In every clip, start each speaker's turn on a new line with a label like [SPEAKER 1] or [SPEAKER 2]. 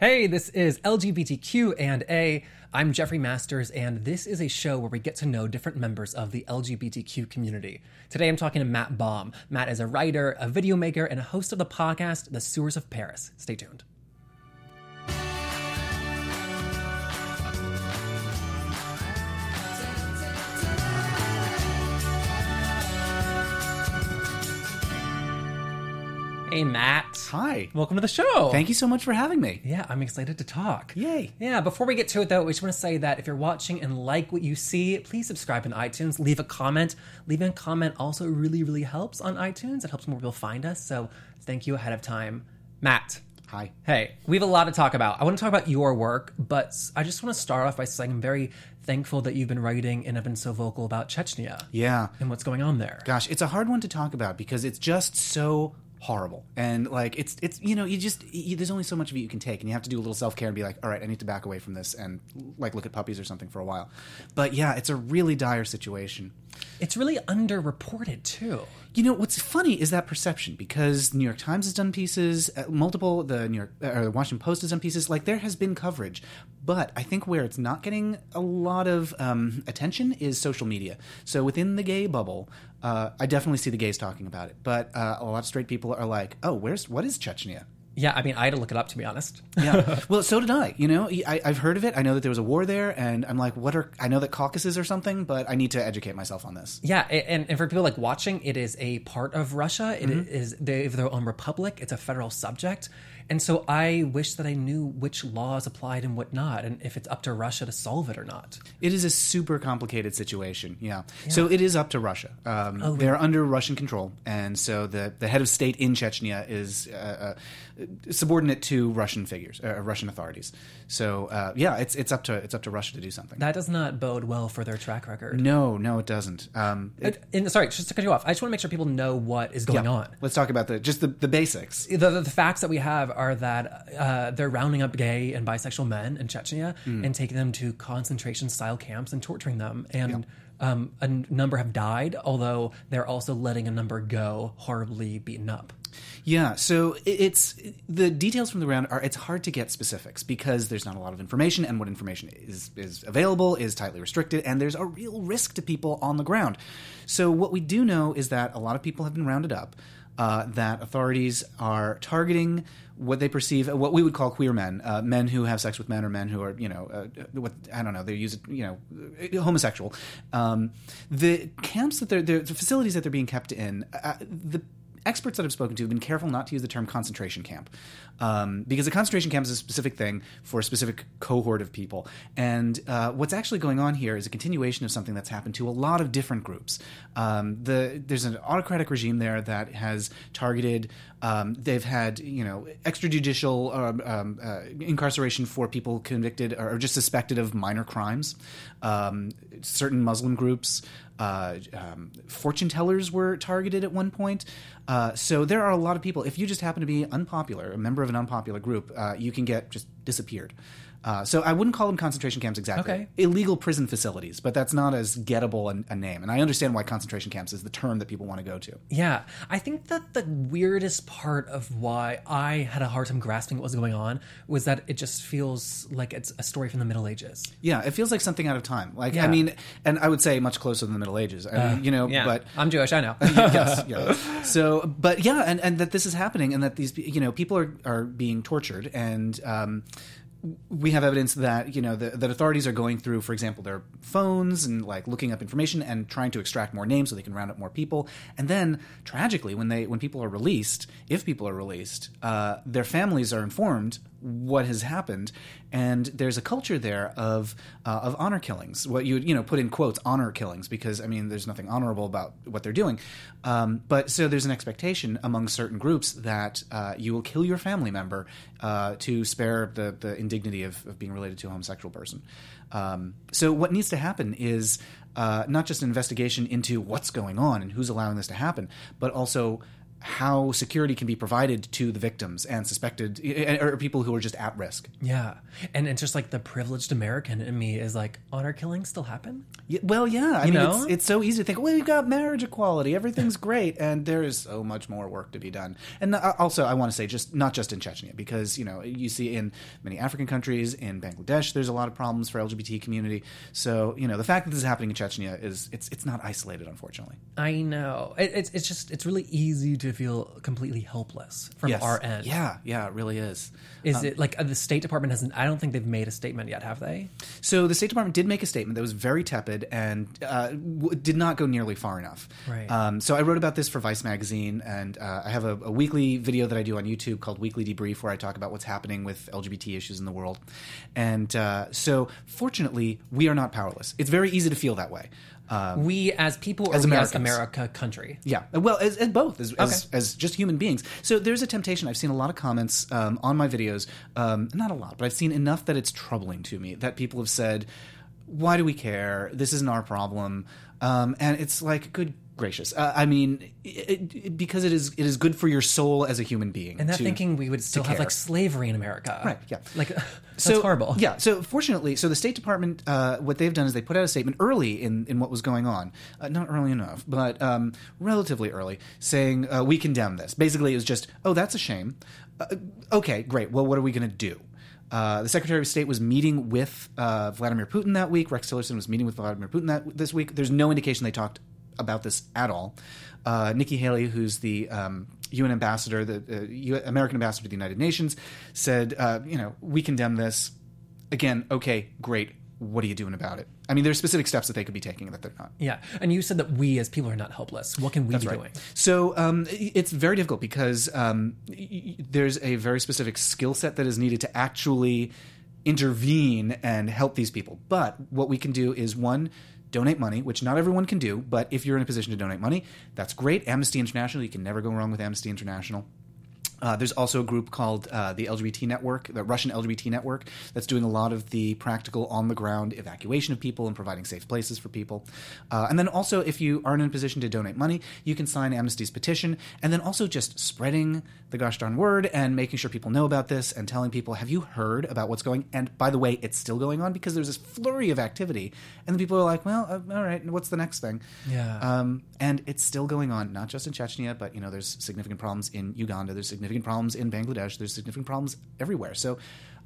[SPEAKER 1] Hey, this is LGBTQ and A. I'm Jeffrey Masters, and this is a show where we get to know different members of the LGBTQ community. Today I'm talking to Matt Baum. Matt is a writer, a video maker, and a host of the podcast, The Sewers of Paris. Stay tuned. Hey, Matt.
[SPEAKER 2] Hi.
[SPEAKER 1] Welcome to the show.
[SPEAKER 2] Thank you so much for having me.
[SPEAKER 1] Yeah, I'm excited to talk.
[SPEAKER 2] Yay.
[SPEAKER 1] Yeah, before we get to it though, we just want to say that if you're watching and like what you see, please subscribe on iTunes, leave a comment. Leaving a comment also really, really helps on iTunes. It helps more people find us. So thank you ahead of time. Matt.
[SPEAKER 2] Hi.
[SPEAKER 1] Hey, we have a lot to talk about. I want to talk about your work, but I just want to start off by saying I'm very thankful that you've been writing and have been so vocal about Chechnya
[SPEAKER 2] Yeah.
[SPEAKER 1] and what's going on there.
[SPEAKER 2] Gosh, it's a hard one to talk about because it's just so horrible. And like it's it's you know you just you, there's only so much of it you can take and you have to do a little self-care and be like all right i need to back away from this and like look at puppies or something for a while. But yeah it's a really dire situation.
[SPEAKER 1] It's really underreported too.
[SPEAKER 2] You know what's funny is that perception because the New York Times has done pieces, uh, multiple the New York or the Washington Post has done pieces. Like there has been coverage, but I think where it's not getting a lot of um, attention is social media. So within the gay bubble, uh, I definitely see the gays talking about it, but uh, a lot of straight people are like, "Oh, where's what is Chechnya?"
[SPEAKER 1] Yeah, I mean, I had to look it up to be honest.
[SPEAKER 2] yeah. Well, so did I. You know, I, I've heard of it. I know that there was a war there, and I'm like, what are? I know that Caucasus or something, but I need to educate myself on this.
[SPEAKER 1] Yeah, and, and for people like watching, it is a part of Russia. It mm-hmm. is they have their own republic. It's a federal subject, and so I wish that I knew which laws applied and what not, and if it's up to Russia to solve it or not.
[SPEAKER 2] It is a super complicated situation. Yeah. So it is up to Russia. Um, they're under Russian control, and so the the head of state in Chechnya is uh, uh, subordinate to Russian figures, uh, Russian authorities. So uh, yeah, it's it's up to it's up to Russia to do something.
[SPEAKER 1] That does not bode well for their track record.
[SPEAKER 2] no, no, it doesn't. Um, it-
[SPEAKER 1] And sorry, just to cut you off, I just want to make sure people know what is going
[SPEAKER 2] yeah.
[SPEAKER 1] on.
[SPEAKER 2] Let's talk about the just the, the basics.
[SPEAKER 1] the, the, the facts that we have are that uh, they're rounding up gay and bisexual men in Chechnya and taking them to concentration style camps and torturing them. And um, a n- number have died, although they're also letting a number go horribly beaten up.
[SPEAKER 2] Yeah, so it's the details from the round are it's hard to get specifics because there's not a lot of information and what information is is available is tightly restricted and there's a real risk to people on the ground. So what we do know is that a lot of people have been rounded up. Uh, that authorities are targeting what they perceive what we would call queer men, uh, men who have sex with men or men who are you know uh, what I don't know they use you know homosexual. Um, the camps that they're, they're the facilities that they're being kept in uh, the experts that I've spoken to have been careful not to use the term concentration camp um, because a concentration camp is a specific thing for a specific cohort of people. And uh, what's actually going on here is a continuation of something that's happened to a lot of different groups. Um, the, there's an autocratic regime there that has targeted. Um, they've had you know extrajudicial um, um, uh, incarceration for people convicted or just suspected of minor crimes. Um, certain Muslim groups uh, um, fortune tellers were targeted at one point. Uh, so there are a lot of people. If you just happen to be unpopular, a member of an unpopular group, uh, you can get just disappeared. Uh, so I wouldn't call them concentration camps exactly.
[SPEAKER 1] Okay.
[SPEAKER 2] Illegal prison facilities, but that's not as gettable a, a name. And I understand why concentration camps is the term that people want to go to.
[SPEAKER 1] Yeah, I think that the weirdest part of why I had a hard time grasping what was going on was that it just feels like it's a story from the Middle Ages.
[SPEAKER 2] Yeah, it feels like something out of time. Like
[SPEAKER 1] Yeah.
[SPEAKER 2] I mean, and I would say much closer than the Middle Ages. I mean, you know,
[SPEAKER 1] Yeah,
[SPEAKER 2] but
[SPEAKER 1] I'm Jewish, I know.
[SPEAKER 2] yes, yeah. So, but yeah, and, and that this is happening, and that these you know people are are being tortured, and um, we have evidence that you know the, that authorities are going through, for example, their phones and like looking up information and trying to extract more names so they can round up more people. And then, tragically, when they when people are released, if people are released, uh, their families are informed what has happened, and there's a culture there of uh, of honor killings. What you you know put in quotes honor killings because I mean there's nothing honorable about what they're doing, um, but so there's an expectation among certain groups that uh, you will kill your family member uh, to spare the the indignity of, of being related to a homosexual person. Um, so what needs to happen is uh, not just an investigation into what's going on and who's allowing this to happen, but also how security can be provided to the victims and suspected or people who are just at risk.
[SPEAKER 1] Yeah. And it's just like the privileged American in me is like, honor killings still happen?
[SPEAKER 2] Yeah, well, yeah. I
[SPEAKER 1] You
[SPEAKER 2] mean,
[SPEAKER 1] know?
[SPEAKER 2] it's, it's so easy to think, well, we've got marriage equality, everything's great, and there is so much more work to be done. And uh, also, I want to say, just not just in Chechnya, because you know, you see in many African countries, in Bangladesh, there's a lot of problems for LGBT community. So, you know, the fact that this is happening in Chechnya is it's it's not isolated, unfortunately.
[SPEAKER 1] I know. It, it's, it's just, it's really easy to feel completely helpless from
[SPEAKER 2] Yes.
[SPEAKER 1] our end.
[SPEAKER 2] Yeah, yeah, it really is.
[SPEAKER 1] Is it like uh, the State Department hasn't, I don't think they've made a statement yet, have they?
[SPEAKER 2] So the State Department did make a statement that was very tepid and uh, w- did not go nearly far enough.
[SPEAKER 1] Right.
[SPEAKER 2] Um, so I wrote about this for Vice magazine, and uh, I have a, a weekly video that I do on YouTube called Weekly Debrief, where I talk about what's happening with LGBT issues in the world. And uh, so, fortunately, we are not powerless. It's very easy to feel that way. Uh,
[SPEAKER 1] we as people
[SPEAKER 2] As
[SPEAKER 1] we as America country?
[SPEAKER 2] yeah, well, as, as both, as, as,
[SPEAKER 1] Okay.
[SPEAKER 2] as just human beings. So there's a temptation. I've seen a lot of comments um, on my videos, um, not a lot, but I've seen enough that it's troubling to me that people have said, "Why do we care? This isn't our problem." Um, and it's like, good gracious. Uh, I mean, it, it, because it is it is good for your soul as a human being.
[SPEAKER 1] And that
[SPEAKER 2] to-
[SPEAKER 1] thinking we would still have
[SPEAKER 2] care.
[SPEAKER 1] like slavery in America.
[SPEAKER 2] Right, yeah.
[SPEAKER 1] Like, that's
[SPEAKER 2] so
[SPEAKER 1] horrible.
[SPEAKER 2] Yeah. So fortunately, so the State Department, uh, what they've done is they put out a statement early in, in what was going on, uh, not early enough, but um, relatively early, saying uh, we condemn this. Basically, it was just, oh, that's a shame. Uh, okay, great. Well, what are we going to do? Uh, the Secretary of State was meeting with uh, Vladimir Putin that week. Rex Tillerson was meeting with Vladimir Putin that this week. There's no indication they talked about this at all. Uh, Nikki Haley, who's the um, UN ambassador, the uh, U- American ambassador to the United Nations, said, uh, you know, we condemn this. Again, okay, great. What are you doing about it? I mean, there's specific steps that they could be taking that they're not.
[SPEAKER 1] Yeah. And you said that we as people are not helpless. What can we be
[SPEAKER 2] Right.
[SPEAKER 1] doing?
[SPEAKER 2] So um, it's very difficult because um, there's a very specific skill set that is needed to actually intervene and help these people. But what we can do is one, donate money, which not everyone can do. But if you're in a position to donate money, that's great. Amnesty International, you can never go wrong with Amnesty International. Uh, there's also a group called uh, the LGBT Network, the Russian LGBT Network, that's doing a lot of the practical on the ground evacuation of people and providing safe places for people. Uh, and then also, if you aren't in a position to donate money, you can sign Amnesty's petition. And then also just spreading the gosh darn word and making sure people know about this and telling people, have you heard about what's going And by the way, it's still going on because there's this flurry of activity. And the people are like, well, uh, all right, what's the next thing?
[SPEAKER 1] Yeah.
[SPEAKER 2] Um, and it's still going on, not just in Chechnya, but you know, there's significant problems in Uganda. There's significant problems in Bangladesh. There's significant problems everywhere. So,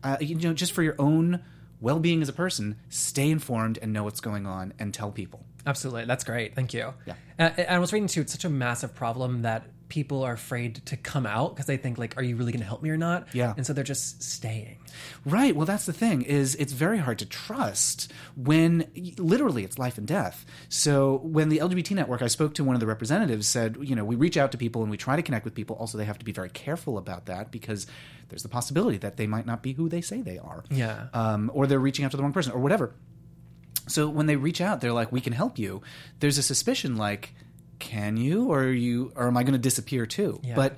[SPEAKER 2] uh, you know, just for your own well-being as a person, stay informed and know what's going on, and tell people.
[SPEAKER 1] Absolutely. That's great. Thank you.
[SPEAKER 2] Yeah.
[SPEAKER 1] Uh, and I was reading too, it's such a massive problem that people are afraid to come out because they think like, are you really going to help me or not?
[SPEAKER 2] Yeah.
[SPEAKER 1] And so they're just staying.
[SPEAKER 2] Right. Well, that's the thing is it's very hard to trust when literally it's life and death. So when the LGBT network, I spoke to one of the representatives, said, you know, we reach out to people and we try to connect with people. Also, they have to be very careful about that because there's the possibility that they might not be who they say they are.
[SPEAKER 1] Yeah.
[SPEAKER 2] Um, or they're reaching out to the wrong person or whatever. So when they reach out, they're like, "We can help you." There's a suspicion, like, "Can you, or are you, or am I going to disappear too?"
[SPEAKER 1] Yeah.
[SPEAKER 2] But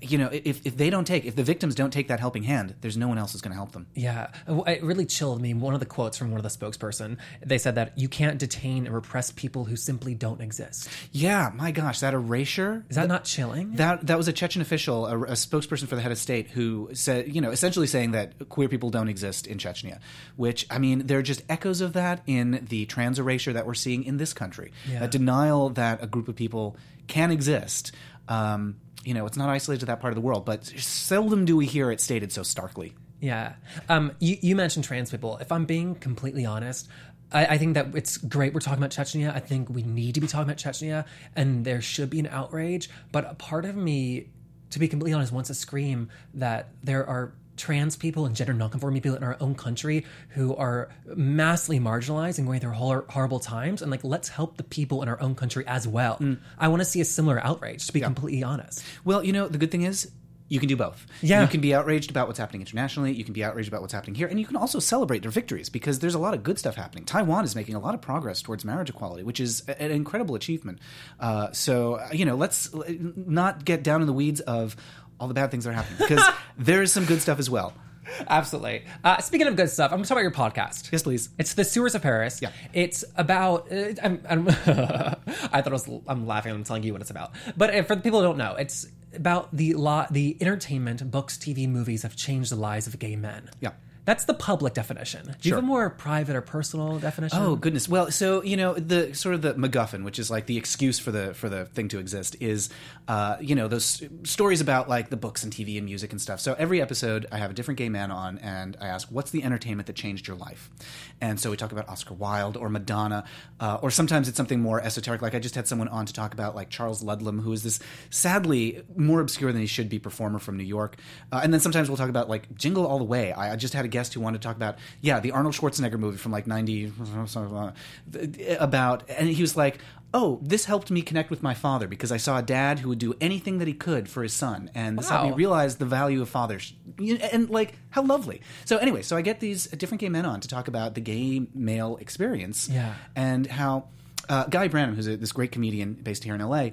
[SPEAKER 2] you know, if if they don't take, if the victims don't take that helping hand, there's no one else who's going to help them.
[SPEAKER 1] Yeah, it really chilled me. One of the quotes from one of the spokesperson, they said that you can't detain and repress people who simply don't exist.
[SPEAKER 2] Yeah, my gosh, that erasure.
[SPEAKER 1] Is that not chilling?
[SPEAKER 2] That that was a Chechen official, a, a spokesperson for the head of state, who said, you know, essentially saying that queer people don't exist in Chechnya. Which I mean, there are just echoes of that in the trans erasure that we're seeing in this country.
[SPEAKER 1] Yeah.
[SPEAKER 2] A denial that a group of people can exist. Um, you know, it's not isolated to that part of the world, but seldom do we hear it stated so starkly.
[SPEAKER 1] Yeah. Um, you, you mentioned trans people. If I'm being completely honest, I, I think that it's great we're talking about Chechnya. I think we need to be talking about Chechnya, and there should be an outrage. But a part of me, to be completely honest, wants to scream that there are trans people and gender nonconforming people in our own country who are massively marginalized and going through hor- horrible times. And like, let's help the people in our own country as well. I want to see a similar outrage, to be completely honest.
[SPEAKER 2] Well, you know, the good thing is you can do both.
[SPEAKER 1] Yeah.
[SPEAKER 2] You can be outraged about what's happening internationally, you can be outraged about what's happening here, and you can also celebrate their victories because there's a lot of good stuff happening. Taiwan is making a lot of progress towards marriage equality, which is an incredible achievement. Uh, so, you know, let's not get down in the weeds of all the bad things that are happening because there is some good stuff as well.
[SPEAKER 1] Absolutely. Uh, speaking of good stuff, I'm going to talk about your podcast.
[SPEAKER 2] Yes, please.
[SPEAKER 1] It's the Sewers of Paris.
[SPEAKER 2] Yeah.
[SPEAKER 1] It's about. Uh, I'm, I'm I thought I was. I'm laughing. I'm telling you what it's about. But uh, for the people who don't know, it's about the law. The entertainment, books, TV, movies have changed the lives of gay men.
[SPEAKER 2] Yeah.
[SPEAKER 1] That's the public definition. Do you
[SPEAKER 2] Sure.
[SPEAKER 1] have a more private or personal definition?
[SPEAKER 2] Oh goodness. Well, so you know the sort of the MacGuffin, which is like the excuse for the for the thing to exist, is uh, you know those stories about like the books and TV and music and stuff. So every episode, I have a different gay man on, and I ask, "What's the entertainment that changed your life?" And so we talk about Oscar Wilde or Madonna, uh, or sometimes it's something more esoteric. Like I just had someone on to talk about like Charles Ludlam, who is this sadly more obscure than he should be performer from New York. Uh, and then sometimes we'll talk about like Jingle All the Way. I, I just had a guest who wanted to talk about yeah the Arnold Schwarzenegger movie from like ninety about, and he was like. Oh, this helped me connect with my father because I saw a dad who would do anything that he could for his son, and this helped me realize the value of fathers. And like, how lovely. So anyway, so I get these different gay men on to talk about the gay male experience,
[SPEAKER 1] Yeah.
[SPEAKER 2] and how uh, Guy Branum, who's a, this great comedian based here in LA,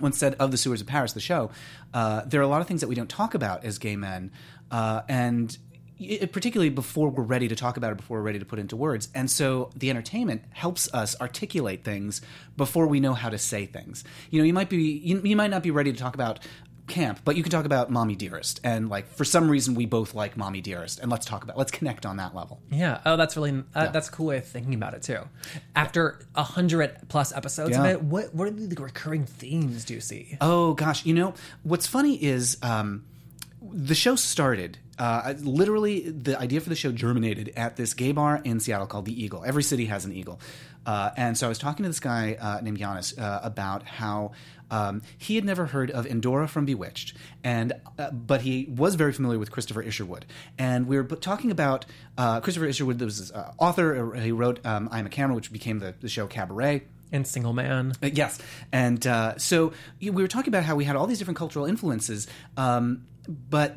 [SPEAKER 2] once said of the sewers of Paris, the show, uh, there are a lot of things that we don't talk about as gay men, uh, and particularly before we're ready to talk about it, before we're ready to put into words. And so the entertainment helps us articulate things before we know how to say things. You know, you might be you, you might not be ready to talk about camp, but you can talk about Mommy Dearest, and like for some reason we both like Mommy Dearest, and let's talk about let's connect on that level.
[SPEAKER 1] Yeah. Oh, that's really uh, that's a cool way of thinking about it too. After a hundred plus episodes of it, what what are the recurring themes do you see?
[SPEAKER 2] Oh gosh, you know what's funny is um, the show started. Uh, literally, the idea for the show germinated at this gay bar in Seattle called the Eagle. Every city has an Eagle, uh, and so I was talking to this guy uh, named Giannis uh, about how um, he had never heard of Endora from Bewitched, and uh, but he was very familiar with Christopher Isherwood, and we were talking about uh, Christopher Isherwood. There was this uh, author. He wrote um, "I'm a Camera," which became the, the show Cabaret.
[SPEAKER 1] And Single Man.
[SPEAKER 2] Yes, and uh, so you- we were talking about how we had all these different cultural influences, um, but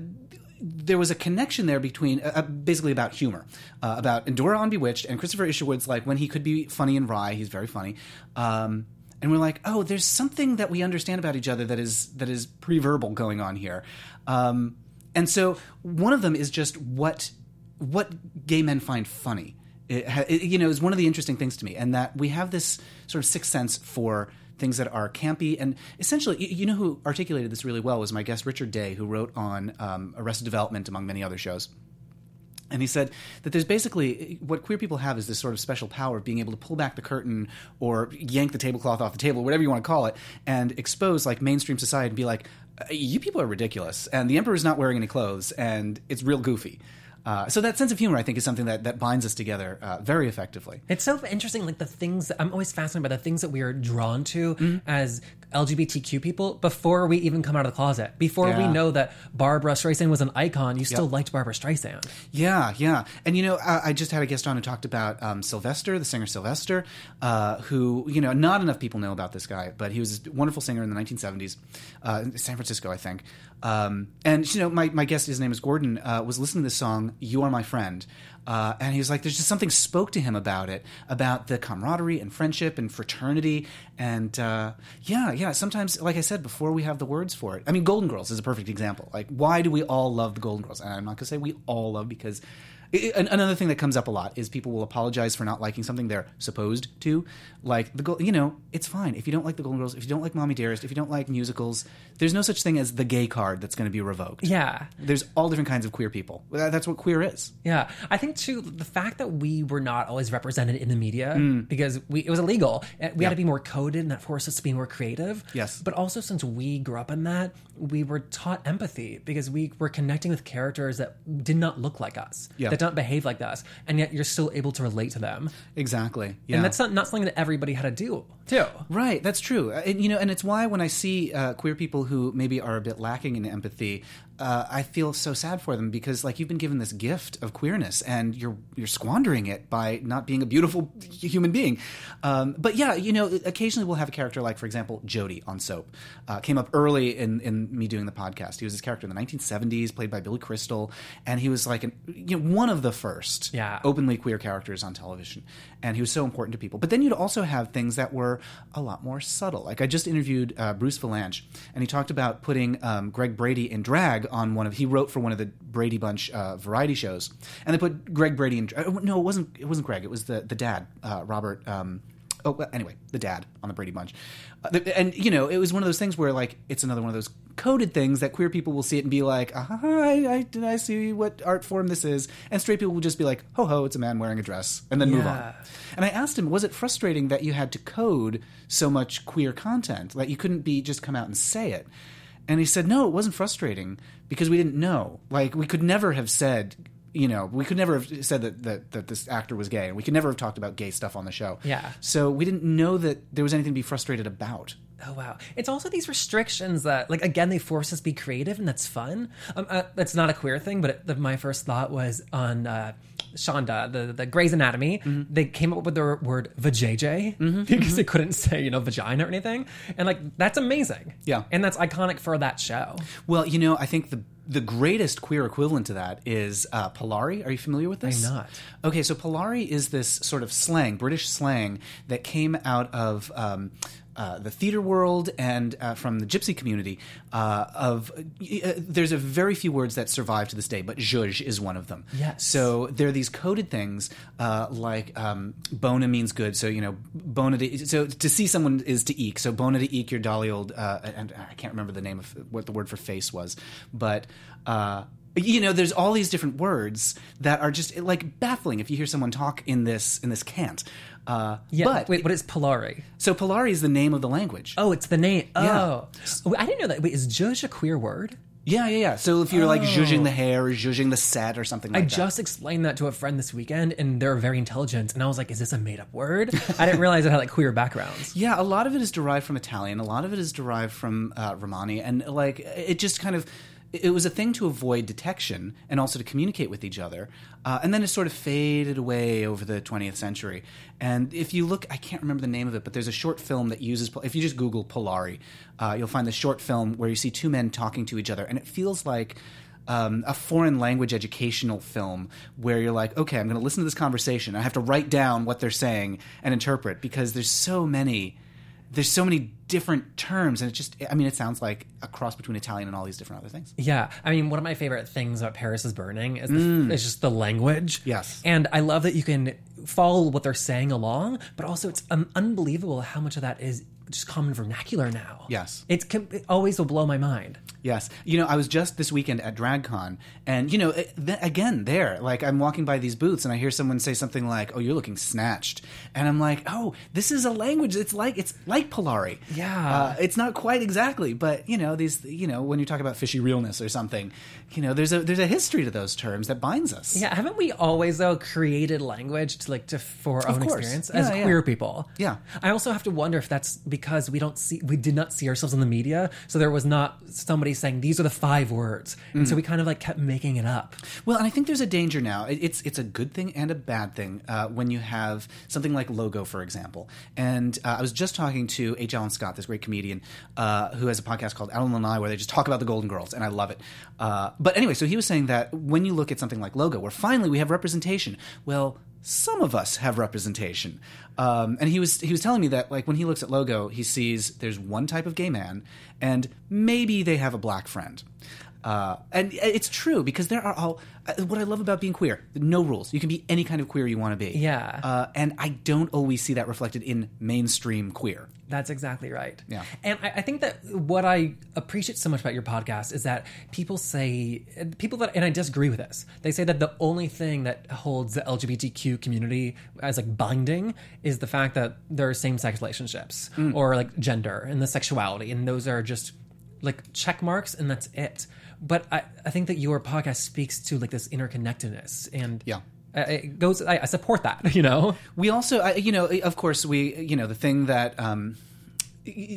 [SPEAKER 2] there was a connection there between uh, uh, basically about humor, uh, about Endora on Bewitched and Christopher Isherwood's like when he could be funny and wry, he's very funny. Um, and we're like, oh, there's something that we understand about each other that is that is pre-verbal going on here, um, and so one of them is just what what gay men find funny it, it, you know, is one of the interesting things to me, and that we have this sort of sixth sense for things that are campy and essentially, you, you know, who articulated this really well was my guest Richard Day, who wrote on um, Arrested Development among many other shows. And he said that there's basically what queer people have is this sort of special power of being able to pull back the curtain or yank the tablecloth off the table, whatever you want to call it, and expose like mainstream society and be like, "Uh, you people are ridiculous, and the emperor's not wearing any clothes, and it's real goofy. Uh, so that sense of humor, I think, is something that, that binds us together uh, very effectively.
[SPEAKER 1] It's so interesting, like the things I'm always fascinated by the things that we are drawn to
[SPEAKER 2] Mm-hmm.
[SPEAKER 1] as LGBTQ people before we even come out of the closet. Before we know that Barbra Streisand was an icon, you still liked Barbra Streisand.
[SPEAKER 2] Yeah, yeah. And, you know, I, I just had a guest on who talked about um, Sylvester, the singer Sylvester, uh, who, you know, not enough people know about this guy, but he was a wonderful singer in the 1970s, uh, in San Francisco, I think. Um, and, you know, my, my guest, his name is Gordon, uh, was listening to this song, You Are My Friend. Uh, and he was like, there's just something spoke to him about it, about the camaraderie and friendship and fraternity. And uh, yeah, yeah, sometimes, like I said, before we have the words for it. I mean, Golden Girls is a perfect example. Like, why do we all love the Golden Girls? And I'm not going to say we all love because I- I- another thing that comes up a lot is people will apologize for not liking something they're supposed to. Like the, you know, it's fine if you don't like the Golden Girls, if you don't like Mommy Dearest, if you don't like musicals. There's no such thing as the gay card that's going to be revoked.
[SPEAKER 1] Yeah.
[SPEAKER 2] There's all different kinds of queer people. That's what queer is.
[SPEAKER 1] Yeah, I think too the fact that we were not always represented in the media
[SPEAKER 2] Mm.
[SPEAKER 1] because we it was illegal. Uh, We had to be more coded, and that forced us to be more creative.
[SPEAKER 2] Yes.
[SPEAKER 1] but also since we grew up in that, we were taught empathy because we were connecting with characters that did not look like us,
[SPEAKER 2] Yeah.
[SPEAKER 1] that don't behave like us, and yet you're still able to relate to them.
[SPEAKER 2] Exactly. Yeah.
[SPEAKER 1] And that's not, not something that everybody had to do too.
[SPEAKER 2] Right, that's true, Uh, and you know, and it's why when I see uh, queer people who maybe are a bit lacking in empathy, uh, I feel so sad for them because, like, you've been given this gift of queerness, and you're you're squandering it by not being a beautiful human being. Um, but yeah, you know, occasionally we'll have a character like, for example, Jodie on Soap, uh, came up early in in me doing the podcast. He was this character in the 1970s, played by Billy Crystal, and he was like, an, you know, one of the first
[SPEAKER 1] Yeah.
[SPEAKER 2] openly queer characters on television, and he was so important to people. But then you'd also have things that were a lot more subtle. Like I just interviewed uh, Bruce Vilanch, and he talked about putting um, Greg Brady in drag on one of. He wrote for one of the Brady Bunch uh, variety shows, and they put Greg Brady in. Uh, no, it wasn't. It wasn't Greg. It was the the dad, uh, Robert. Um, oh, well, anyway, the dad on the Brady Bunch, uh, the- and you know, it was one of those things where like it's another one of those coded things that queer people will see it and be like, ah, I, I, I see what art form this is, and straight people will just be like, ho ho, it's a man wearing a dress, and then move on. And I asked him, was it frustrating that you had to code so much queer content that you couldn't be just come out and say it? And he said, no, it wasn't frustrating because we didn't know. Like we could never have said. You know, we could never have said that, that that this actor was gay, and we could never have talked about gay stuff on the show.
[SPEAKER 1] Yeah.
[SPEAKER 2] So we didn't know that there was anything to be frustrated about.
[SPEAKER 1] Oh wow! It's also these restrictions that, like, again, they force us to be creative, and that's fun. Um, uh, that's not a queer thing, but it, the, my first thought was on uh, Shonda, the the Grey's Anatomy.
[SPEAKER 2] Mm-hmm.
[SPEAKER 1] They came up with the word vajayjay because they couldn't say you know vagina or anything, and like that's amazing.
[SPEAKER 2] Yeah.
[SPEAKER 1] and that's iconic for that show.
[SPEAKER 2] Well, you know, I think the the greatest queer equivalent to that is uh, Polari. Are you familiar with this?
[SPEAKER 1] I'm not.
[SPEAKER 2] Okay, so Polari is this sort of slang, British slang, that came out of. Um, uh, the theater world and uh, from the gypsy community, uh, of uh, there's a very few words that survive to this day, but zhuzh is one of them.
[SPEAKER 1] Yes.
[SPEAKER 2] So there are these coded things uh, like um, bona means good. So you know bona. To, so to see someone is to eek. So bona to eek your dolly old. Uh, and I can't remember the name of what the word for face was, but. Uh, you know, there's all these different words that are just like baffling if you hear someone talk in this in this cant. Uh,
[SPEAKER 1] Yeah.
[SPEAKER 2] but
[SPEAKER 1] wait, what is Polari?
[SPEAKER 2] so Polari is the name of the language.
[SPEAKER 1] Oh, it's the name.
[SPEAKER 2] Yeah.
[SPEAKER 1] Oh, Wait, I didn't know that. Wait, is zhuzh a queer word?
[SPEAKER 2] Yeah, yeah, yeah. So if you're like zhuzhing the hair or zhuzhing the set or something like that.
[SPEAKER 1] I
[SPEAKER 2] that.
[SPEAKER 1] just explained that to a friend this weekend, and they're very intelligent. And I was like, "Is this a made-up word?" I didn't realize it had like queer backgrounds.
[SPEAKER 2] Yeah, a lot of it is derived from Italian. A lot of it is derived from uh, Romani, and like it just kind of it was a thing to avoid detection and also to communicate with each other. Uh, and then it sort of faded away over the 20th century. And if you look, I can't remember the name of it, but there's a short film that uses. If you just Google Polari, uh, you'll find the short film where you see two men talking to each other, and it feels like um, a foreign language educational film where you're like, okay, I'm going to listen to this conversation. I have to write down what they're saying and interpret because there's so many. There's so many different terms, and it just, I mean, it sounds like a cross between Italian and all these different other things.
[SPEAKER 1] Yeah, I mean, one of my favorite things about Paris is Burning is, the, is just the language.
[SPEAKER 2] Yes.
[SPEAKER 1] and I love that you can follow what they're saying along, but also it's um, unbelievable how much of that is just common vernacular now.
[SPEAKER 2] Yes.
[SPEAKER 1] it's it always will blow my mind.
[SPEAKER 2] Yes. You know, I was just this weekend at DragCon, and, you know, it, th- again, there, like, I'm walking by these booths and I hear someone say something like, oh, you're looking snatched. And I'm like, oh, this is a language. It's like, it's like Polari.
[SPEAKER 1] Yeah.
[SPEAKER 2] Uh, it's not quite exactly, but, you know, these, you know, when you talk about fishy realness or something, you know, there's a, there's a history to those terms that binds us.
[SPEAKER 1] Yeah, haven't we always though created language to like to for our own
[SPEAKER 2] course.
[SPEAKER 1] experience
[SPEAKER 2] Yeah,
[SPEAKER 1] as
[SPEAKER 2] yeah.
[SPEAKER 1] queer people?
[SPEAKER 2] Yeah.
[SPEAKER 1] I also have to wonder if that's because we don't see we did not see ourselves in the media, so there was not somebody saying these are the five words, and
[SPEAKER 2] Mm.
[SPEAKER 1] so we kind of like kept making it up.
[SPEAKER 2] Well, and I think there's a danger now. It's it's a good thing and a bad thing uh, when you have something like Logo, for example. And uh, I was just talking to H. Alan Scott, this great comedian, uh, who has a podcast called Alan and I, where they just talk about the Golden Girls, and I love it. Uh, but anyway, so he was saying that when you look at something like Logo, where finally we have representation, well. Some of us have representation, um, and he was he was telling me that like when he looks at Logo, he sees there's one type of gay man, and maybe they have a black friend. Uh, and it's true because there are all. uh, What I love about being queer, no rules. You can be any kind of queer you want to be.
[SPEAKER 1] Yeah.
[SPEAKER 2] Uh, and I don't always see that reflected in mainstream queer.
[SPEAKER 1] That's exactly right.
[SPEAKER 2] Yeah.
[SPEAKER 1] And I, I think that what I appreciate so much about your podcast is that people say, people that, and I disagree with this, they say that the only thing that holds the LGBTQ community as like binding is the fact that there are same sex relationships
[SPEAKER 2] Mm.
[SPEAKER 1] or like gender and the sexuality. And those are just like check marks and that's it. But I, I think that your podcast speaks to like this interconnectedness and
[SPEAKER 2] Yeah.
[SPEAKER 1] it goes, I, I support that, you know?
[SPEAKER 2] We also, I, you know, of course, we, you know, the thing that um,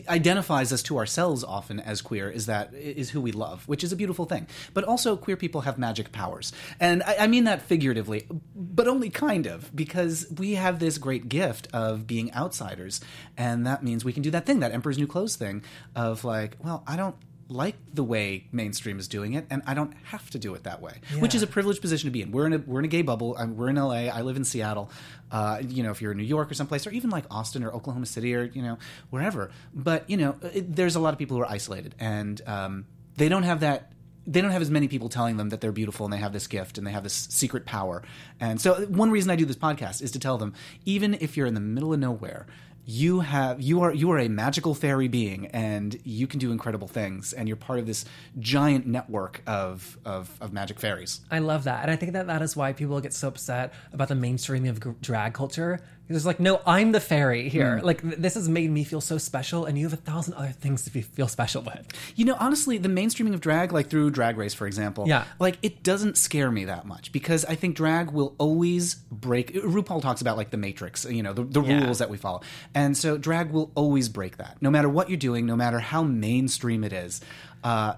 [SPEAKER 2] identifies us to ourselves often as queer is that is who we love, which is a beautiful thing. But also, queer people have magic powers, and I, I mean that figuratively, but only kind of, because we have this great gift of being outsiders, and that means we can do that thing, that Emperor's New Clothes thing, of like, well, I don't like the way mainstream is doing it, and I don't have to do it that way, which is a privileged position to be in. We're in a we're in a gay bubble. I'm, we're in LA. I live in Seattle. Uh, you know, if you're in New York or someplace, or even like Austin or Oklahoma City or you know wherever. But you know, it, there's a lot of people who are isolated, and um, they don't have that they don't have as many people telling them that they're beautiful and they have this gift and they have this secret power. And so one reason I do this podcast is to tell them even if you're in the middle of nowhere, you have you are you are a magical fairy being and you can do incredible things and you're part of this giant network of of, of magic fairies.
[SPEAKER 1] I love that, and I think that that is why people get so upset about the mainstreaming of g- drag culture. It's like, no, I'm the fairy here. Like th- this has made me feel so special, and you have a thousand other things to be, feel special with.
[SPEAKER 2] You know, honestly, the mainstreaming of drag, like through Drag Race, for example,
[SPEAKER 1] Yeah.
[SPEAKER 2] like it doesn't scare me that much because I think drag will always break. RuPaul talks about like the Matrix, you know, the, the
[SPEAKER 1] Yeah.
[SPEAKER 2] rules that we follow, and so drag will always break that, no matter what you're doing, no matter how mainstream it is. Uh,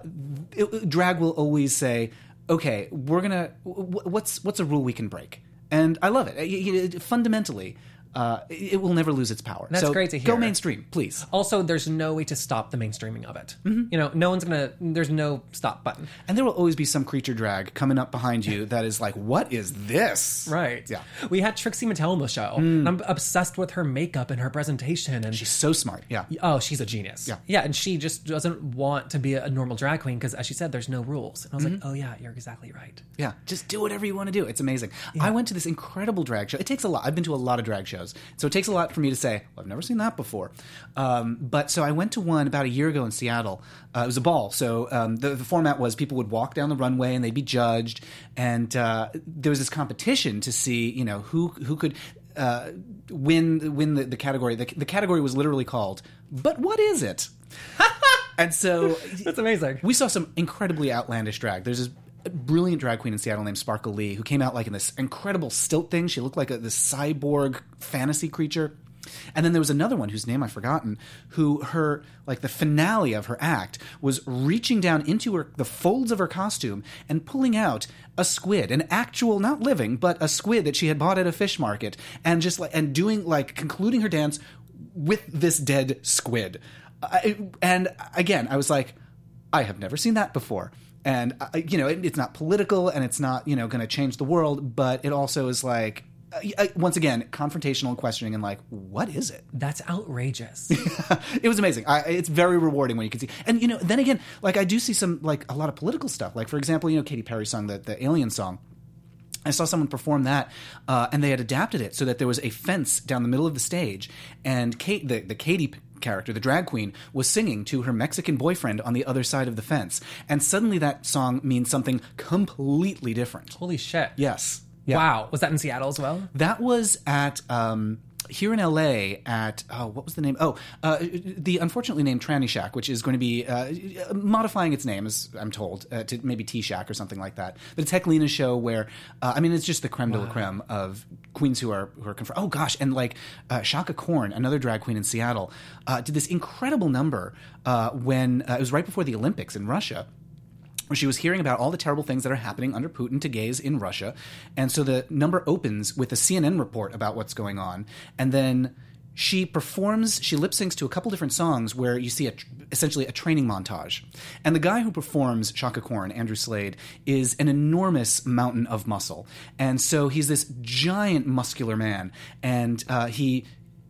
[SPEAKER 2] it- drag will always say, "Okay, we're gonna. wh- What's what's a rule we can break?" And I love it. It- it- fundamentally. Uh, it will never lose its power.
[SPEAKER 1] That's
[SPEAKER 2] so
[SPEAKER 1] great to hear.
[SPEAKER 2] Go mainstream, please.
[SPEAKER 1] Also, there's no way to stop the mainstreaming of it. You know, no one's gonna. There's no stop button.
[SPEAKER 2] And there will always be some creature drag coming up behind you that is like, what is this?
[SPEAKER 1] Right.
[SPEAKER 2] Yeah.
[SPEAKER 1] We had Trixie Mattel on the show. And I'm obsessed with her makeup and her presentation. And
[SPEAKER 2] She's so smart. Yeah.
[SPEAKER 1] Oh, she's a genius.
[SPEAKER 2] Yeah.
[SPEAKER 1] Yeah, and she just doesn't want to be a normal drag queen because, as she said, there's no rules. And I was
[SPEAKER 2] Mm-hmm.
[SPEAKER 1] like, oh, yeah, you're exactly right.
[SPEAKER 2] Yeah. Just do whatever you want to do. It's amazing. I went to this incredible drag show. It takes a lot. I've been to a lot of drag shows. So it takes a lot for me to say, well, I've never seen that before. Um, but so I went to one about a year ago in Seattle. Uh, it was a ball. So um, the, the format was people would walk down the runway and they'd be judged. And uh, there was this competition to see, you know, who, who could. Uh, win win the, the category. The, the category was literally called, but what is it? and so
[SPEAKER 1] That's amazing.
[SPEAKER 2] we saw some incredibly outlandish drag. There's this brilliant drag queen in Seattle named Sparkle Lee who came out like in this incredible stilt thing. She looked like a, this cyborg fantasy creature. And then there was another one whose name I've forgotten, who her like the finale of her act was reaching down into her the folds of her costume and pulling out a squid, an actual not living, but a squid that she had bought at a fish market, and just like and doing like concluding her dance with this dead squid. I, and again, I was like, I have never seen that before. And I, you know, it, it's not political, and it's not you know going to change the world, but it also is like, uh, uh, once again, confrontational and questioning, and like, what is it?
[SPEAKER 1] That's outrageous.
[SPEAKER 2] it was amazing. I, it's very rewarding when you can see, and you know, then again, like I do see some like a lot of political stuff. Like for example, you know, Katy Perry sung the the Alien song. I saw someone perform that, uh, and they had adapted it so that there was a fence down the middle of the stage, and Kate, the the Katie character, the drag queen, was singing to her Mexican boyfriend on the other side of the fence, and suddenly that song means something completely different.
[SPEAKER 1] Holy shit.
[SPEAKER 2] Yes. Yeah.
[SPEAKER 1] Wow. Was that in Seattle as well?
[SPEAKER 2] That was at um, here in LA at oh, what was the name? Oh, uh, the unfortunately named Tranny Shack, which is going to be uh, modifying its name, as I'm told, uh, to maybe T Shack or something like that. But it's show where uh, I mean it's just the creme de la creme of queens who are who are confirmed. Oh gosh, and like uh, Shaka Corn, another drag queen in Seattle, uh, did this incredible number uh, when uh, it was right before the Olympics in Russia she was hearing about all the terrible things that are happening under Putin to gays in Russia. And so the number opens with a CNN report about what's going on. And then she performs, she lip syncs to a couple different songs where you see a, essentially a training montage. And the guy who performs Shaka Korn, Andrew Slade, is an enormous mountain of muscle. And so he's this giant muscular man. And uh, he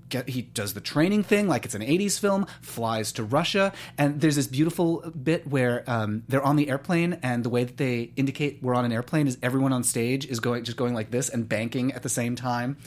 [SPEAKER 2] get, he does the training thing like it's an 80s film flies to russia. And there's this beautiful bit where um, they're on the airplane and the way that they indicate we're on an airplane is everyone on stage is going just going like this and banking at the same time.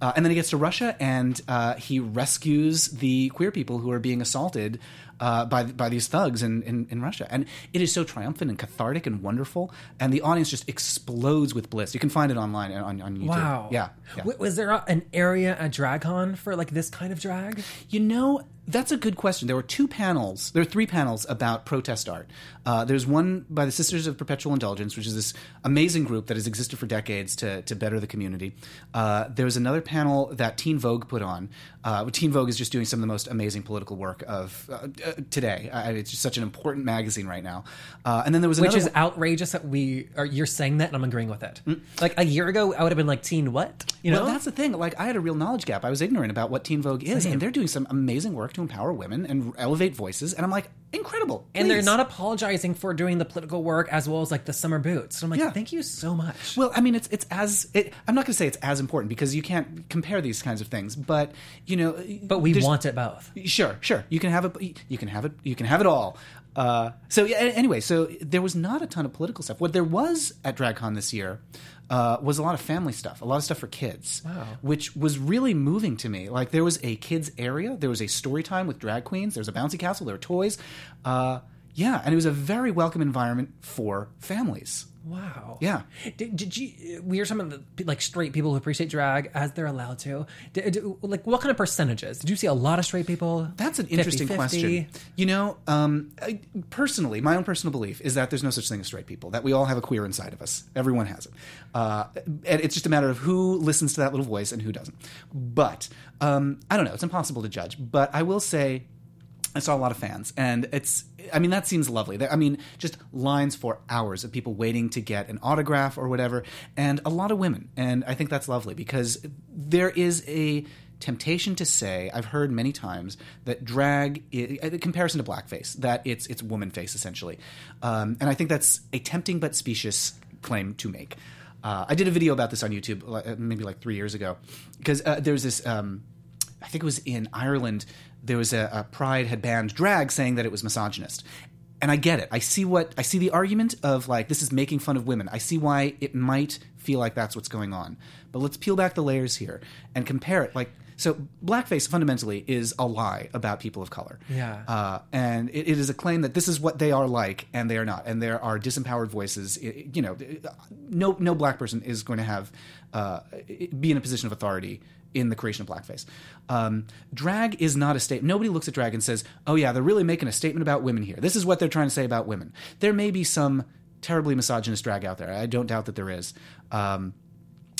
[SPEAKER 2] Uh, and then he gets to russia and uh, he rescues the queer people who are being assaulted uh, by by these thugs in, in, in Russia, and it is so triumphant and cathartic and wonderful, and the audience just explodes with bliss. You can find it online on, on YouTube.
[SPEAKER 1] Wow.
[SPEAKER 2] yeah, yeah.
[SPEAKER 1] W- was there a, an area at DragCon for like this kind of drag?
[SPEAKER 2] You know, that's a good question. There were two panels. There are three panels about protest art. Uh, there's one by the Sisters of Perpetual Indulgence, which is this amazing group that has existed for decades to, to better the community. Uh, there was another panel that Teen Vogue put on. Uh, Teen Vogue is just doing some of the most amazing political work of uh, today. Uh, it's just such an important magazine right now. Uh, and then there was another Which
[SPEAKER 1] is
[SPEAKER 2] one-
[SPEAKER 1] outrageous that we are. You're saying that, and I'm agreeing with it. Like a year ago, I would have been like, "Teen what?" You know?
[SPEAKER 2] Well, that's the thing. Like, I had a real knowledge gap. I was ignorant about what Teen Vogue is,
[SPEAKER 1] Same.
[SPEAKER 2] and they're doing some amazing work to empower women and elevate voices. And I'm like, incredible.
[SPEAKER 1] and they're not apologizing for doing the political work as well as like the summer boots. So I'm like,
[SPEAKER 2] Yeah.
[SPEAKER 1] thank you so much.
[SPEAKER 2] Well, I mean, it's it's as it, I'm not going to say it's as important because you can't compare these kinds of things, but you know,
[SPEAKER 1] but we want it both.
[SPEAKER 2] Sure, sure. You can have it. You can have it. You can have it all. Uh, so yeah, anyway, so there was not a ton of political stuff. What there was at DragCon this year uh, was a lot of family stuff, a lot of stuff for kids,
[SPEAKER 1] Wow.
[SPEAKER 2] which was really moving to me. Like there was a kids area, there was a story time with drag queens, there was a bouncy castle, there were toys. Uh, yeah, and it was a very welcome environment for families.
[SPEAKER 1] Wow.
[SPEAKER 2] Yeah.
[SPEAKER 1] Did, did you? We are some of the like straight people who appreciate drag as they're allowed to. Did, did- like what kind of percentages? Did you see a lot of straight people?
[SPEAKER 2] That's an interesting
[SPEAKER 1] 50-50?
[SPEAKER 2] question. You know, um, I, personally, my own personal belief is that there's no such thing as straight people. That we all have a queer inside of us. Everyone has it, uh, and it's just a matter of who listens to that little voice and who doesn't. But um, I don't know. It's impossible to judge. But I will say. I saw a lot of fans, and it's. I mean, that seems lovely. I mean, just lines for hours of people waiting to get an autograph or whatever, and a lot of women, and I think that's lovely because there is a temptation to say I've heard many times that drag, i- in comparison to blackface, that it's it's woman face essentially, um, and I think that's a tempting but specious claim to make. Uh, I did a video about this on YouTube uh, maybe like three years ago because uh, there's this. Um, I think it was in Ireland. There was a, a Pride had banned drag, saying that it was misogynist. And I get it. I see what I see the argument of like this is making fun of women. I see why it might feel like that's what's going on. But let's peel back the layers here and compare it. Like so, blackface fundamentally is a lie about people of color.
[SPEAKER 1] Yeah.
[SPEAKER 2] Uh, and it, it is a claim that this is what they are like, and they are not. And there are disempowered voices. I- You know, no no black person is going to have uh, be in a position of authority in the creation of blackface. Um, drag is not a state. Nobody looks at drag and says, "Oh yeah, they're really making a statement about women here. This is what they're trying to say about women." There may be some terribly misogynist drag out there. I don't doubt that there is. Um,